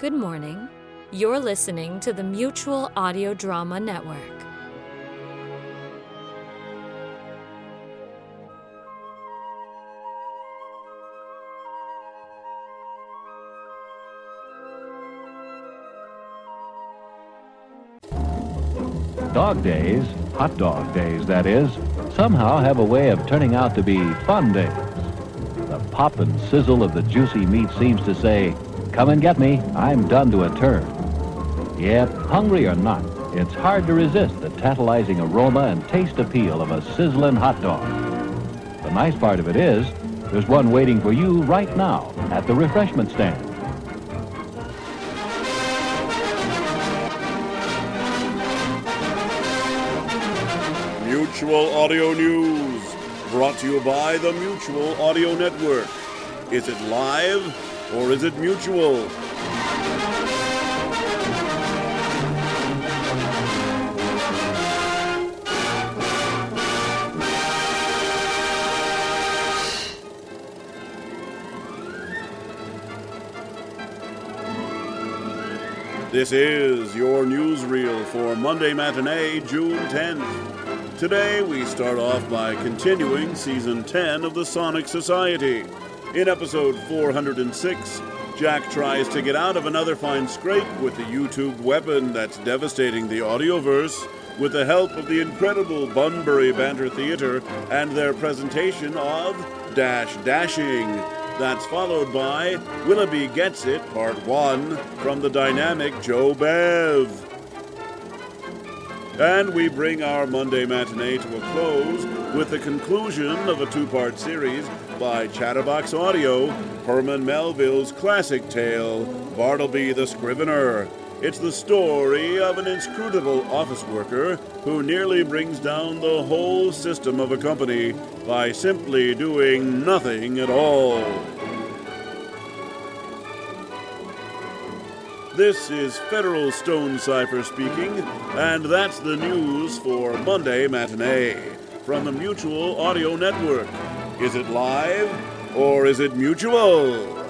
Good morning. You're listening to the Mutual Audio Drama Network. Dog days, hot dog days that is, somehow have a way of turning out to be fun days. The pop and sizzle of the juicy meat seems to say, come and get me, I'm done to a turn. Yet, hungry or not, it's hard to resist the tantalizing aroma and taste appeal of a sizzling hot dog. The nice part of it is, there's one waiting for you right now at the refreshment stand. Mutual Audio News, brought to you by the Mutual Audio Network. Is it live or is it mutual? This is your newsreel for Monday Matinee, June 10th. Today we start off by continuing season 10 of the Sonic Society. In episode 406, Jack tries to get out of another fine scrape with the YouTube weapon that's devastating the audioverse with the help of the incredible Bunbury Banter Theater and their presentation of Dash Dashing. That's followed by Willoughby Gets It, Part 1, from the dynamic Joe Bev. And we bring our Monday matinee to a close with the conclusion of a two part series by Chatterbox Audio, Herman Melville's classic tale, Bartleby the Scrivener. It's the story of an inscrutable office worker who nearly brings down the whole system of a company by simply doing nothing at all. This is Federal Stone Cipher speaking, and that's the news for Monday Matinee from the Mutual Audio Network. Is it live or is it mutual?